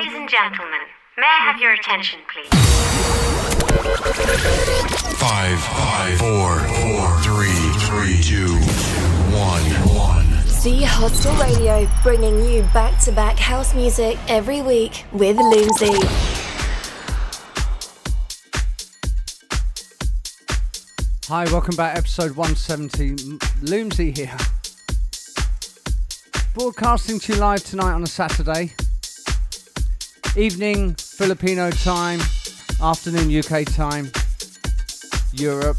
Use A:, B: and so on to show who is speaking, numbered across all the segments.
A: Ladies and gentlemen, may I have your attention, please?
B: Five, five, four, four, three, three, two, one, one.
C: Z Hostel Radio, bringing you back to back house music every week with Loomsy.
D: Hi, welcome back, episode 170. Loomsy here. Broadcasting to you live tonight on a Saturday. Evening Filipino time, afternoon UK time, Europe.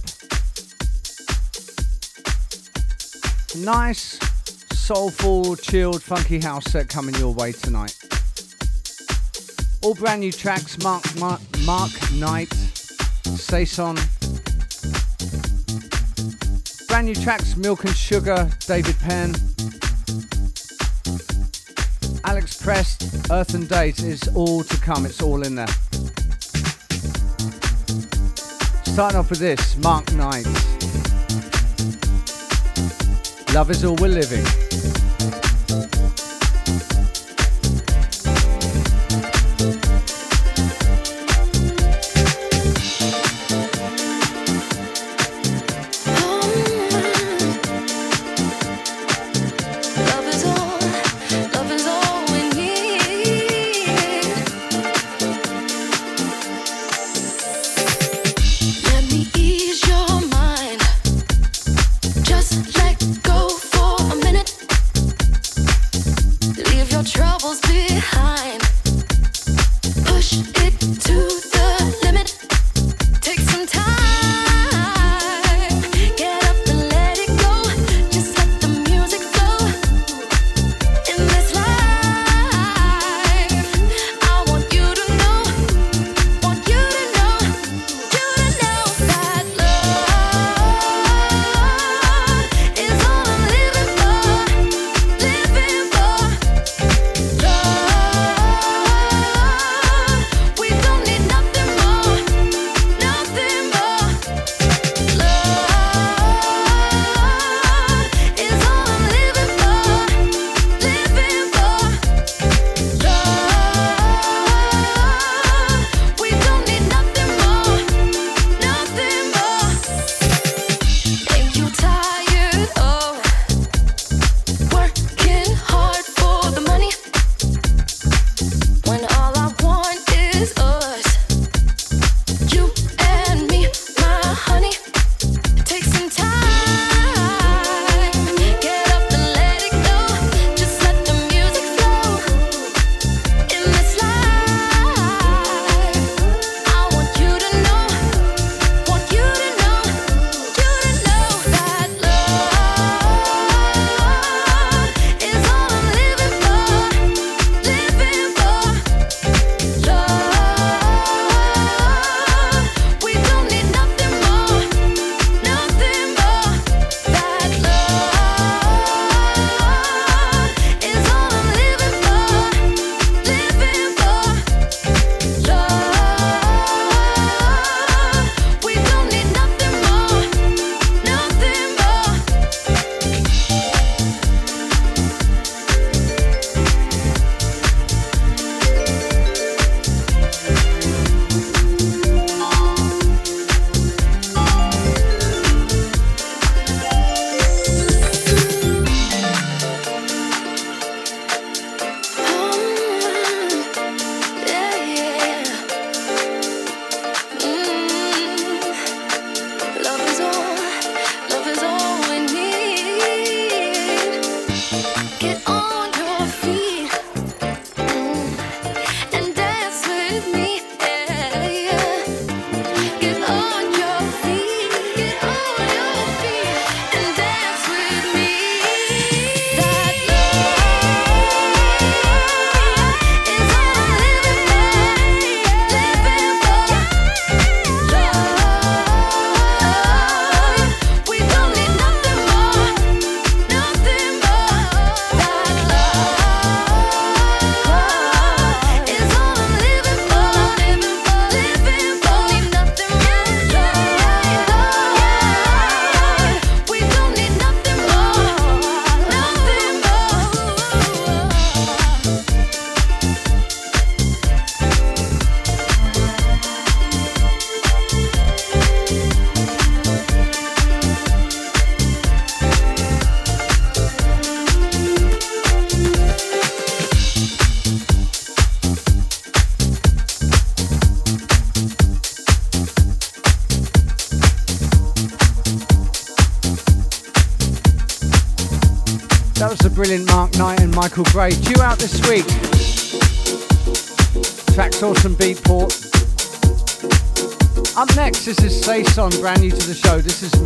D: Nice, soulful, chilled, funky house set coming your way tonight. All brand new tracks Mark, Mark, Mark Knight, Saison, Brand new tracks Milk and Sugar, David Penn. Alex Prest, Earth and Date is all to come, it's all in there. Starting off with this, Mark Knight. Love is all we're living. Michael Gray. Due out this week. Track's awesome Beatport. Up next, this is Saison, brand new to the show. This is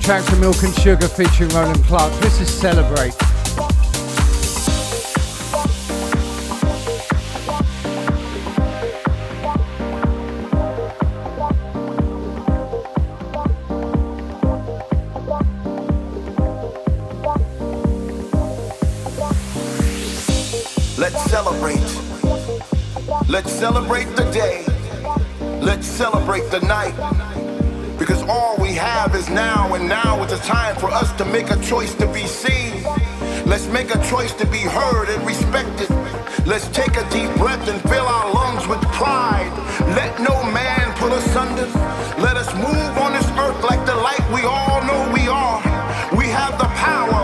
D: track from Milk and Sugar featuring Roland Clark. This is Celebrate.
E: Let's celebrate. Let's celebrate the day. Let's celebrate the night because all we have is now, and now is the time for us to make a choice to be seen. Let's make a choice to be heard and respected. Let's take a deep breath and fill our lungs with pride. Let no man put us under. Let us move on this earth like the light we all know we are. We have the power.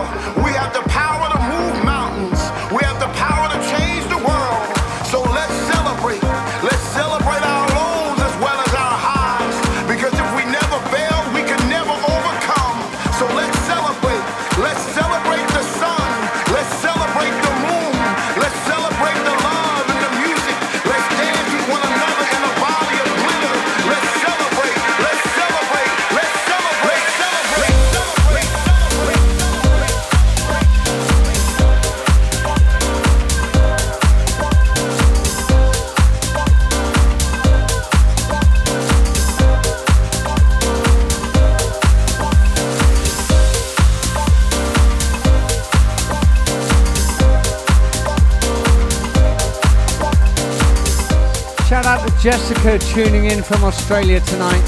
D: Jessica tuning in from Australia tonight.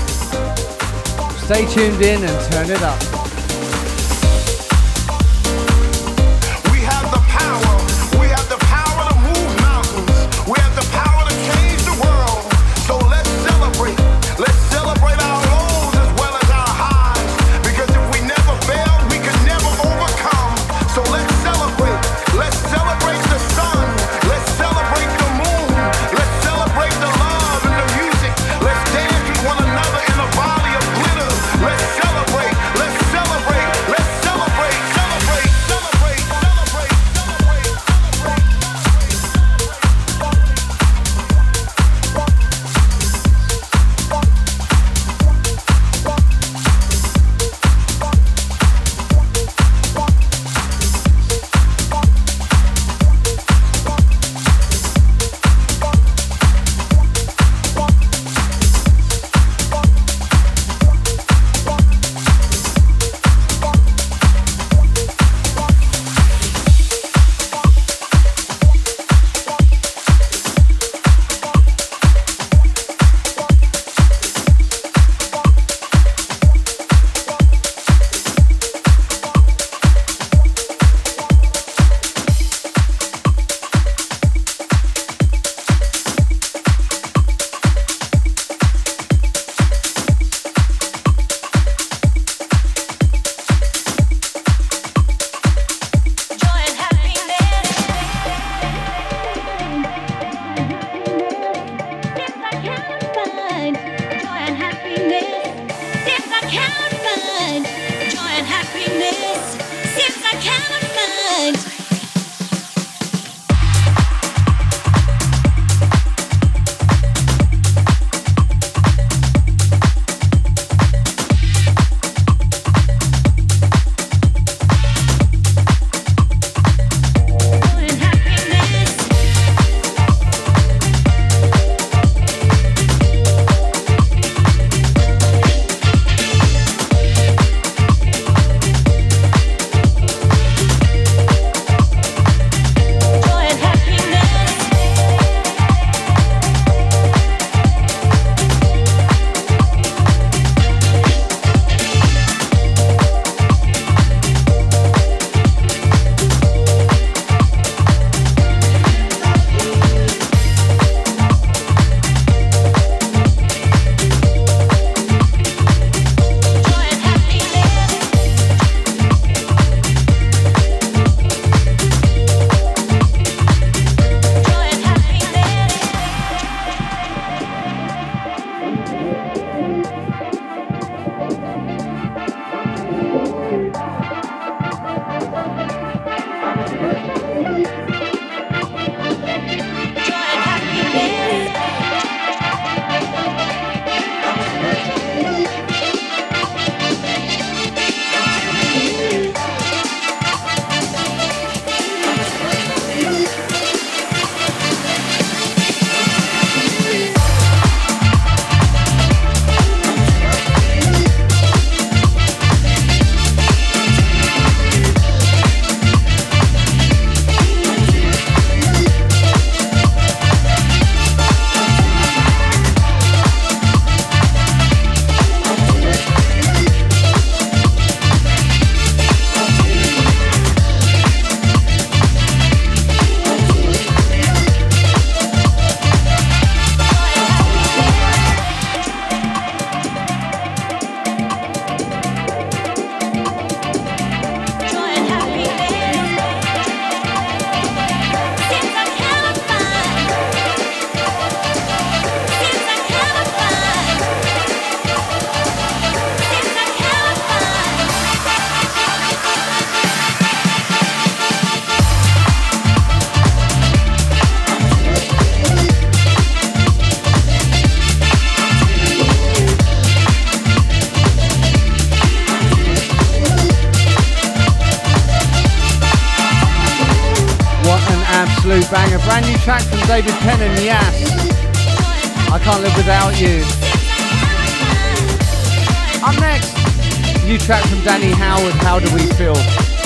D: Stay tuned in and turn it up. David Penn and Yas. I can't live without you. Up next, new track from Danny Howard. How do we feel?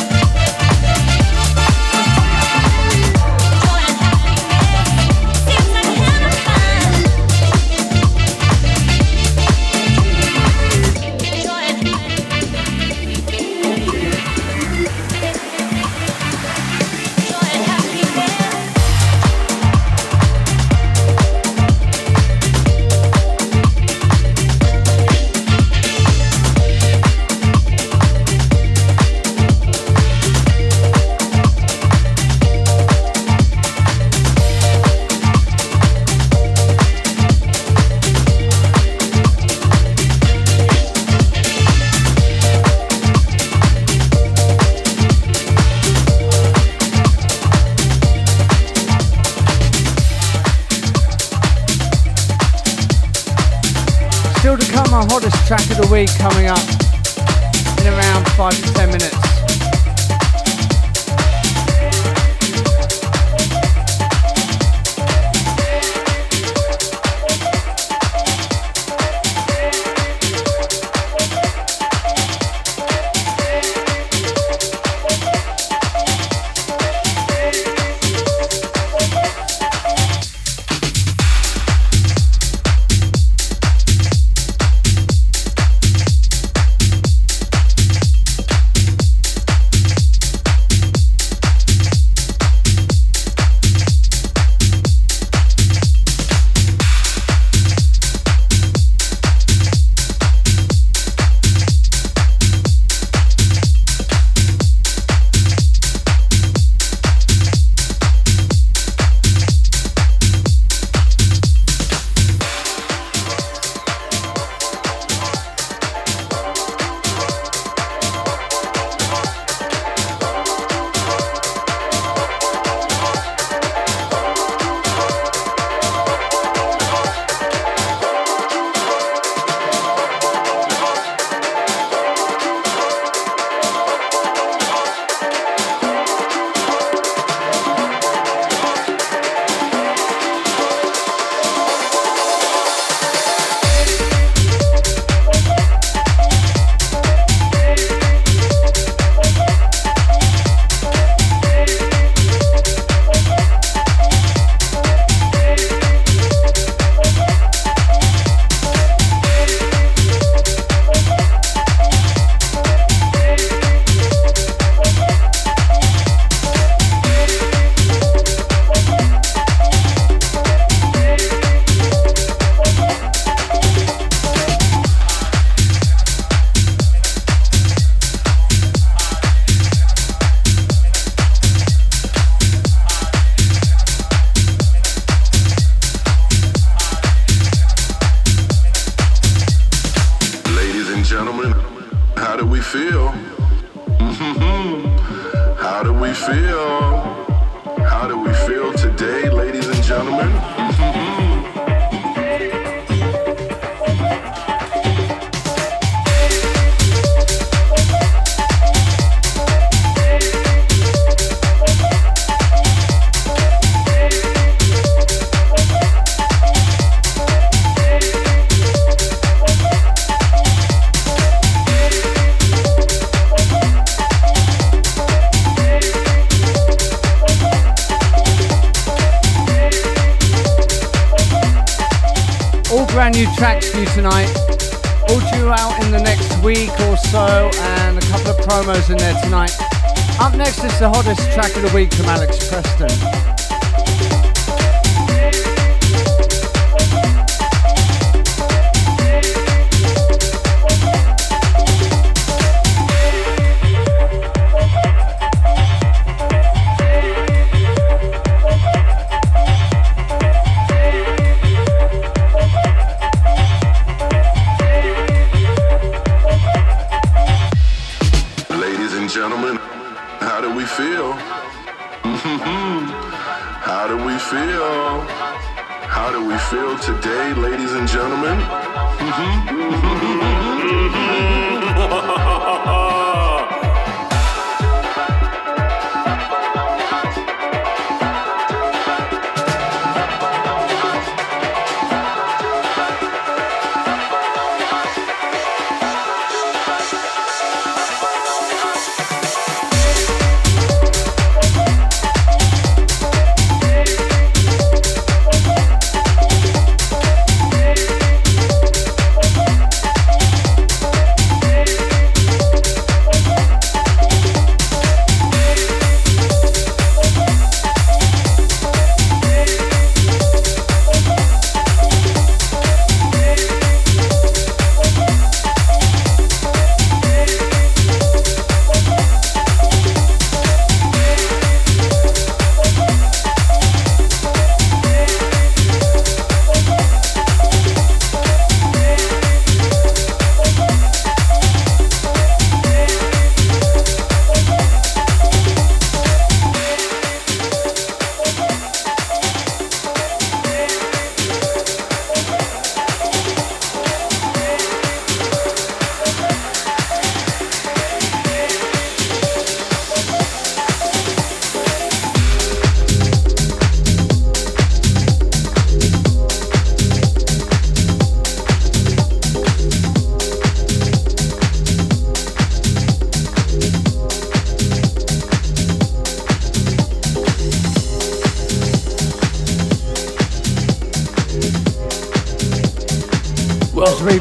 D: We?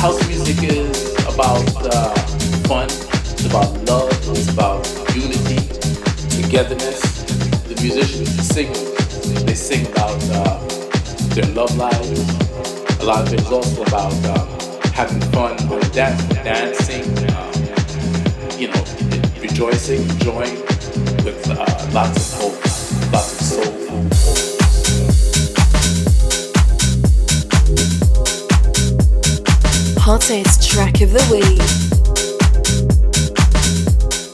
F: House music is about uh, fun. It's about love. It's about unity, togetherness. The musicians sing. They sing about uh, their love lives. A lot of it is also about um, having fun the dance, dancing. Um, you know, rejoicing, enjoying with uh, lots of hope,
C: Hottest track of the week.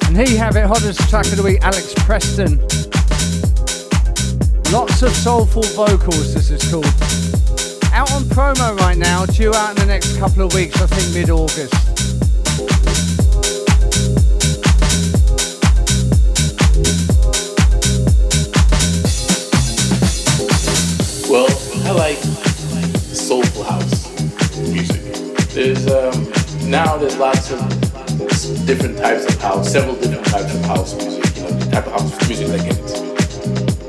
D: And here you have it, hottest track of the week, Alex Preston. Lots of soulful vocals, this is called. Out on promo right now, due out in the next couple of weeks, I think mid August.
F: Well, I There's um, now there's lots of different types of house, several different types of house music. You know, the type of house music that gets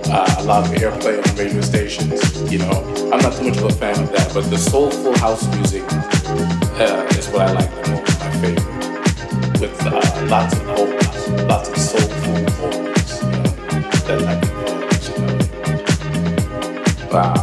F: uh, a lot of airplay on radio stations. You know, I'm not too much of a fan of that, but the soulful house music uh, is what I like the most. My favorite, with uh, lots of vocals, lots of soulful vocals. You know, that of vocals. You know. Wow.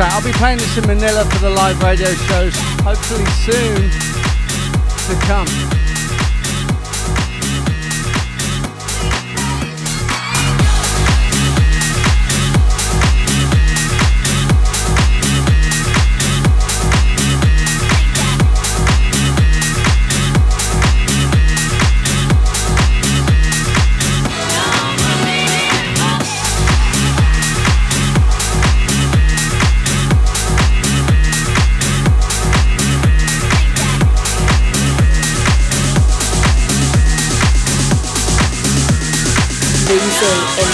D: track. I'll be playing this in Manila for the live radio shows, hopefully soon to come.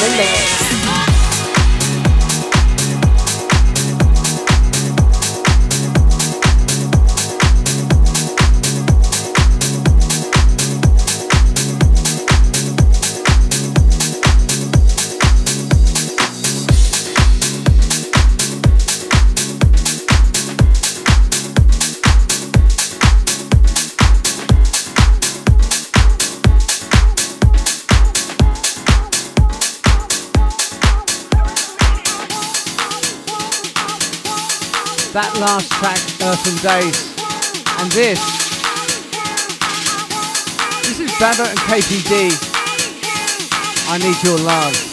D: Mundo. Days. And this. This is Babbitt and KPD. I need your love.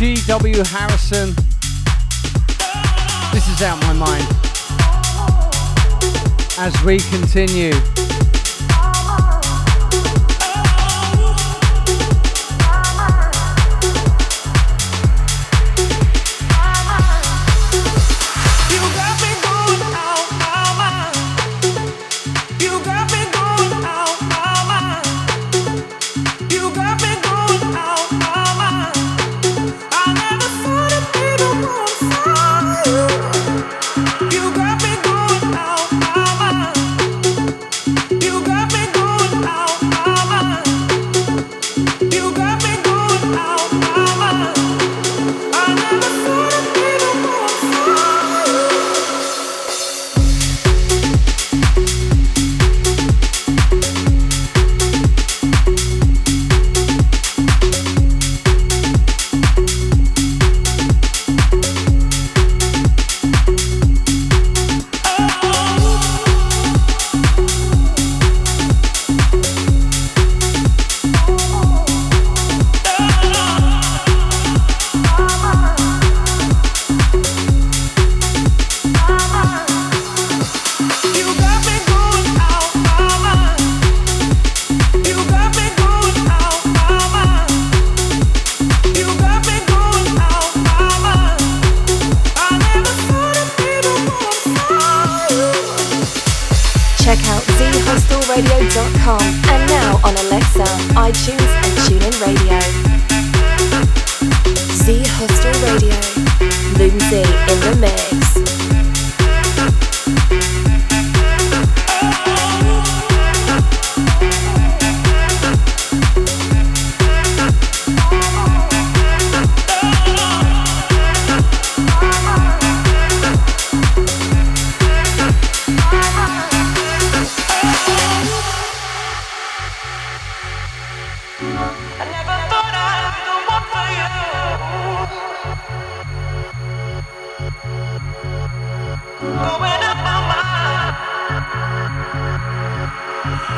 G: G.W. Harrison. This is out my mind. As we continue.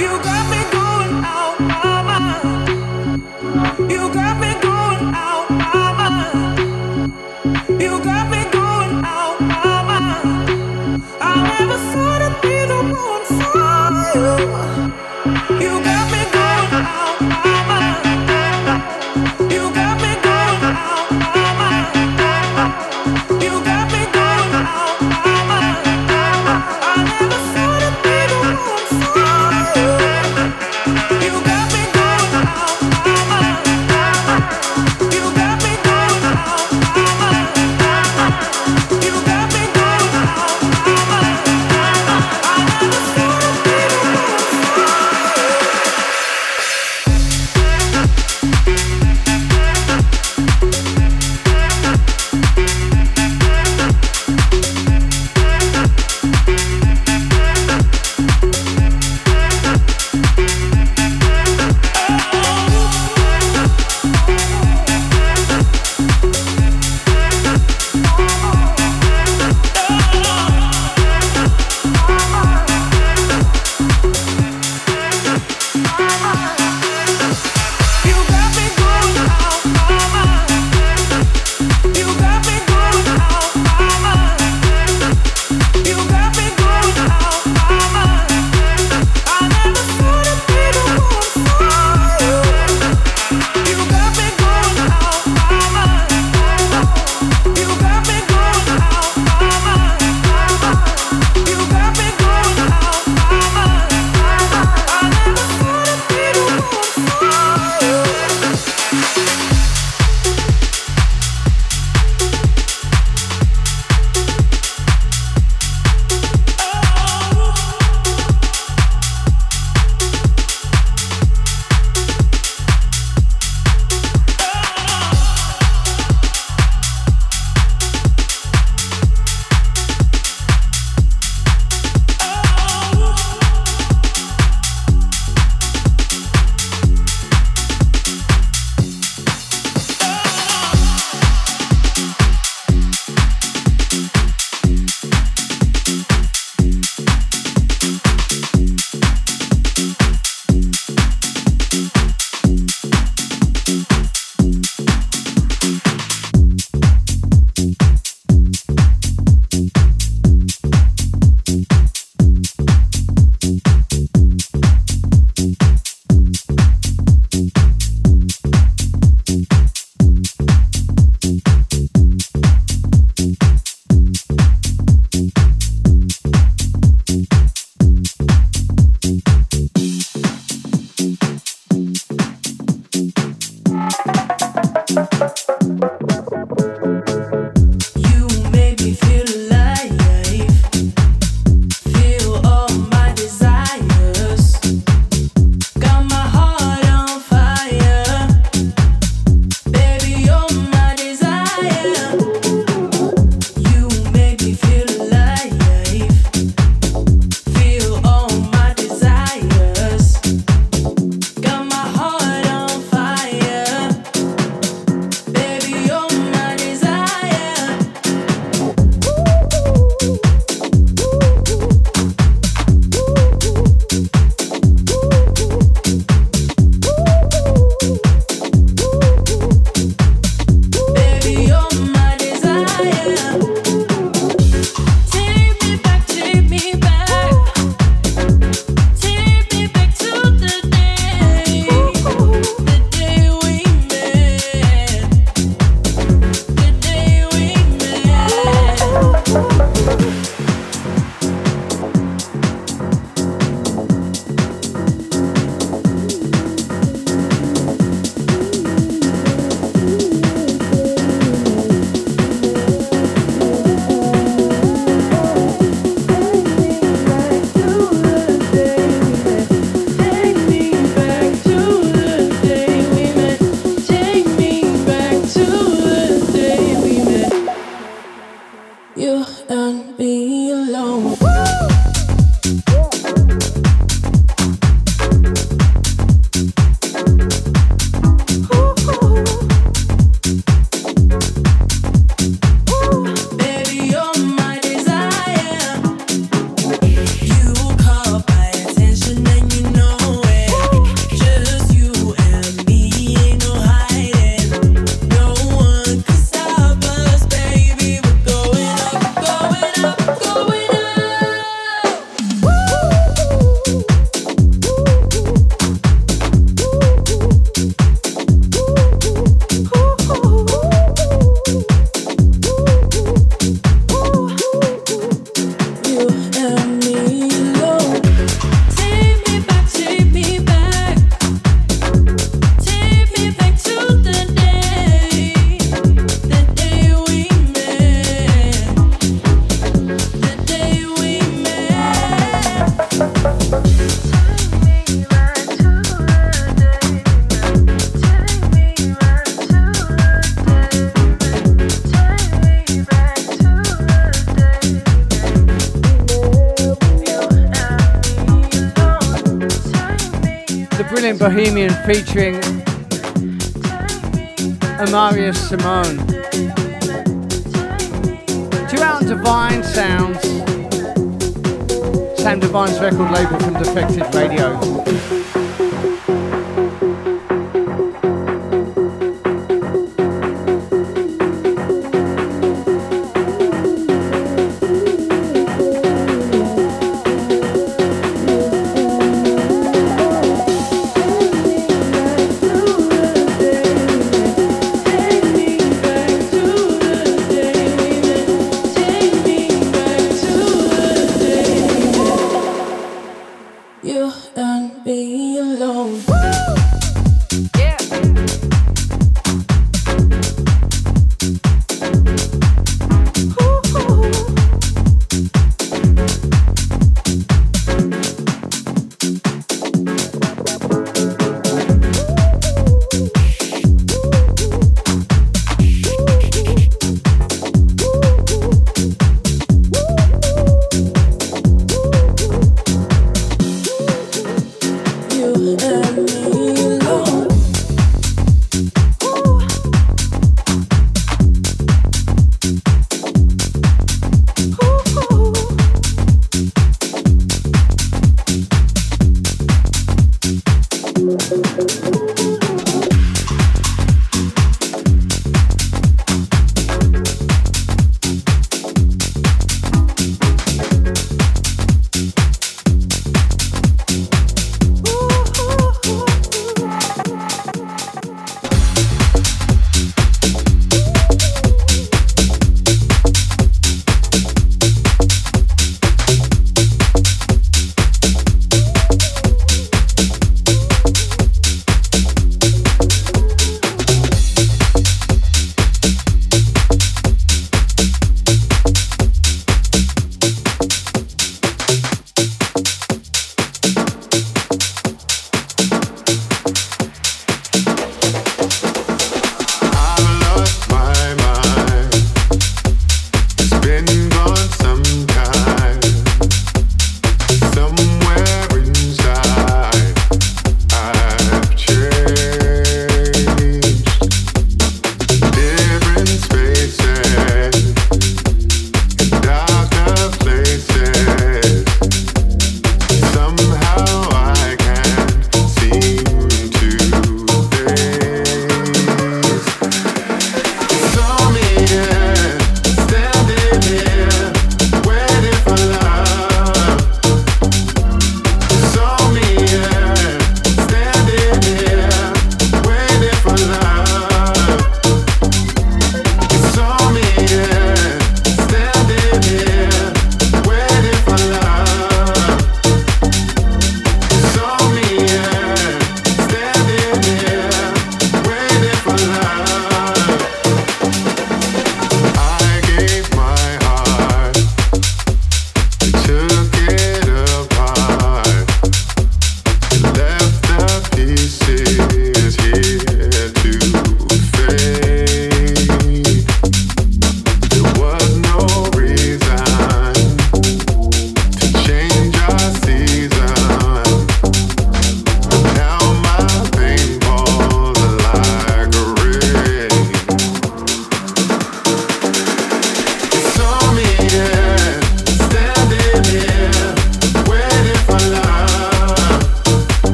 G: You got me.
H: Bohemian featuring Amarius Simone. Two out Divine Sounds, Sam Divine's record label from Defected Radio.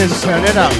H: And turn it up.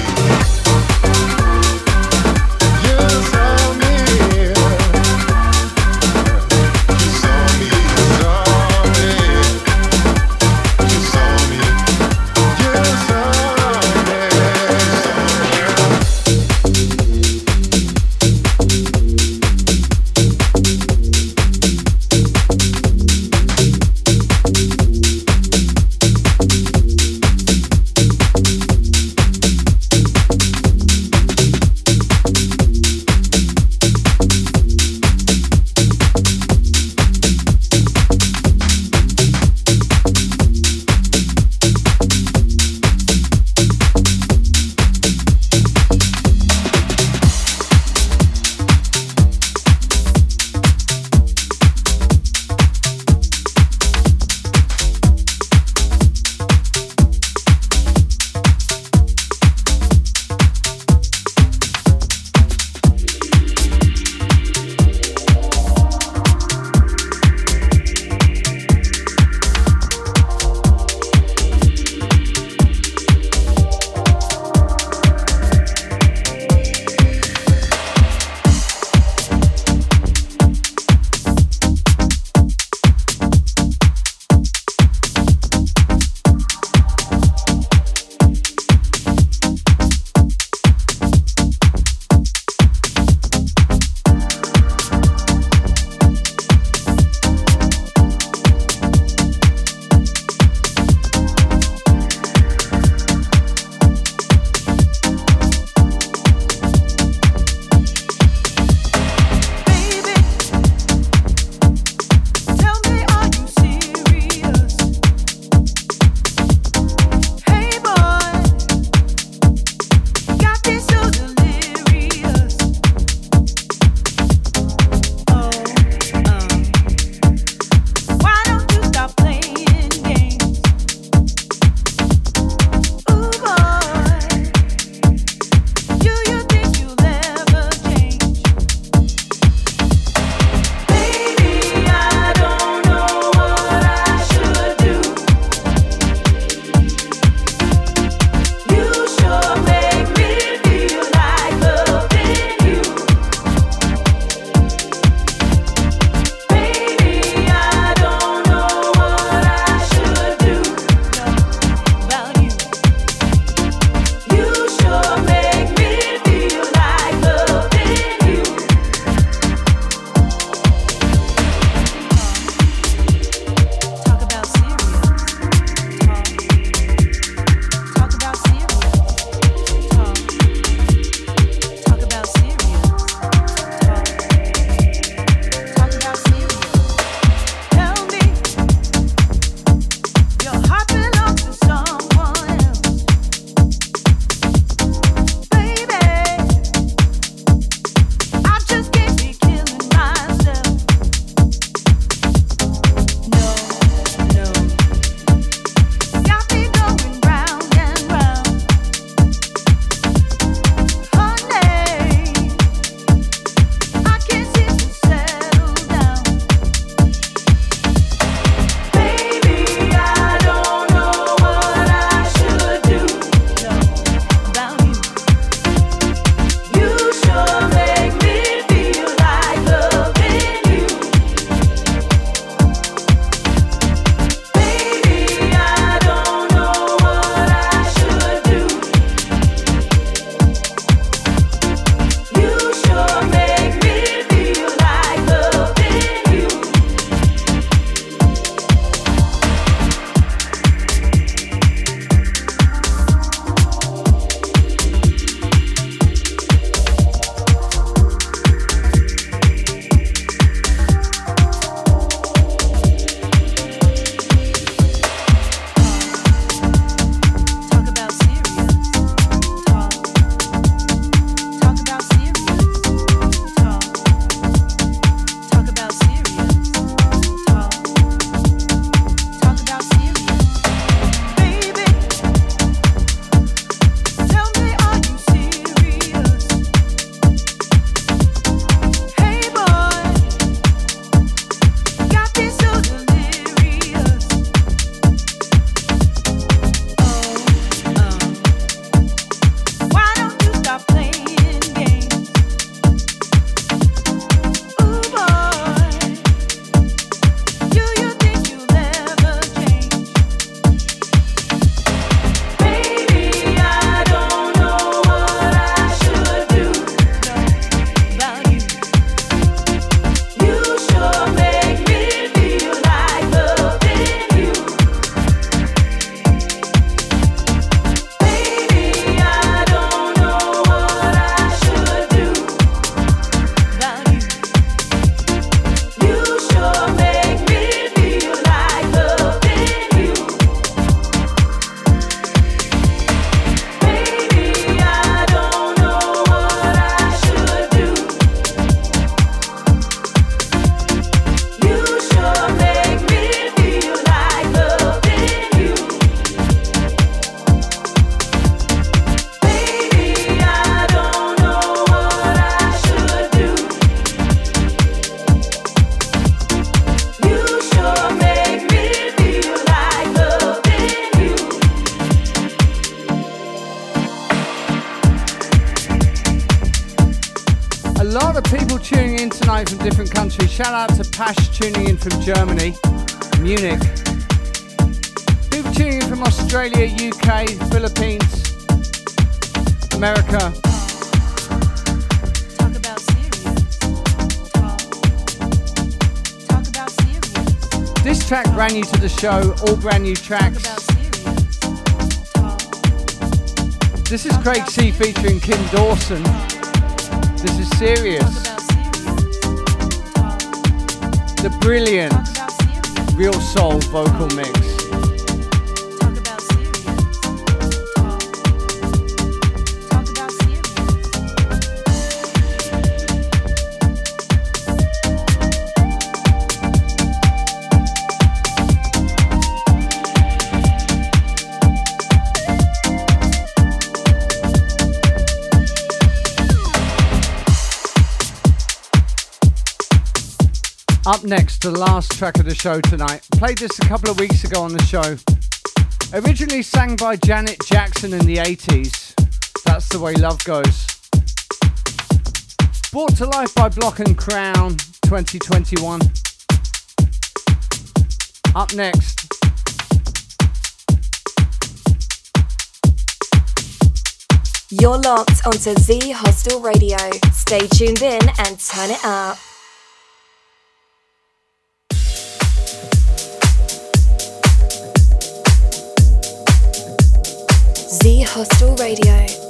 D: new to the show, all brand new tracks. This is Craig C featuring Kim Dawson. This is serious. The brilliant real soul vocal mix. up next, the last track of the show tonight. Played this a couple of weeks ago on the show. Originally sang by Janet Jackson in the 80s. That's the way love goes. Brought to life by Block and Crown 2021. Up next,
C: You're locked onto Z Hostel Radio. Stay tuned in and turn it up. The Hostel Radio.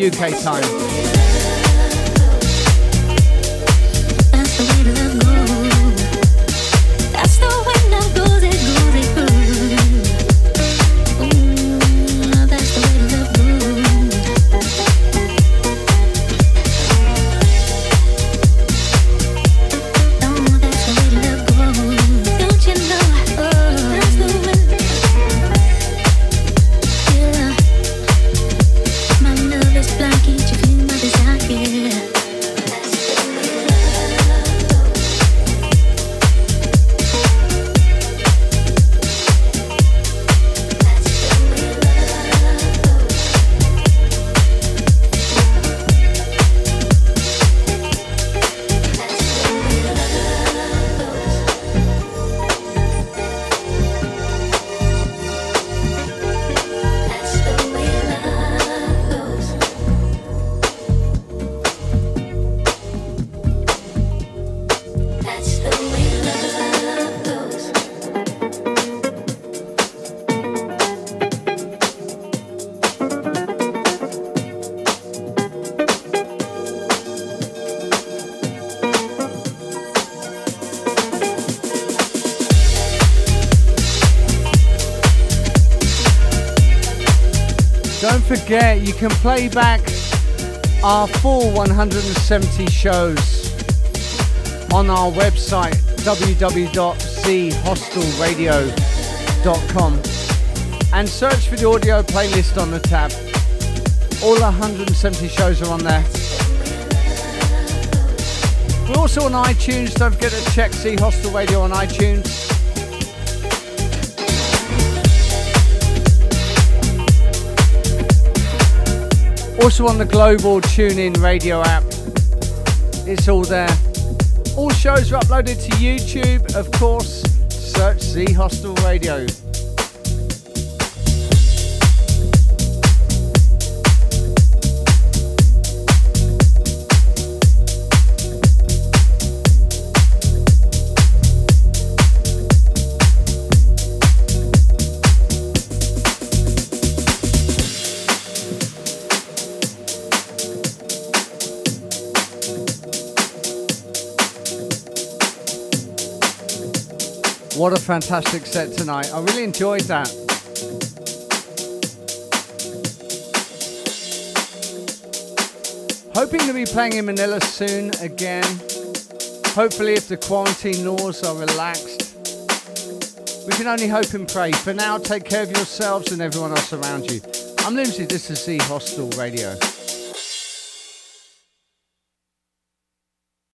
D: UK time. Can play back our full 170 shows on our website www.zhostelradio.com and search for the audio playlist on the tab. All 170 shows are on there. We're also on iTunes. Don't forget to check Z Hostel Radio on iTunes. Also on the global TuneIn radio app. It's all there. All shows are uploaded to YouTube, of course. Search Z Hostel Radio. What a fantastic set tonight. I really enjoyed that. Hoping to be playing in Manila soon again. Hopefully, if the quarantine laws are relaxed. We can only hope and pray. For now, take care of yourselves and everyone else around you. I'm Loomsy, this is Z Hostel Radio.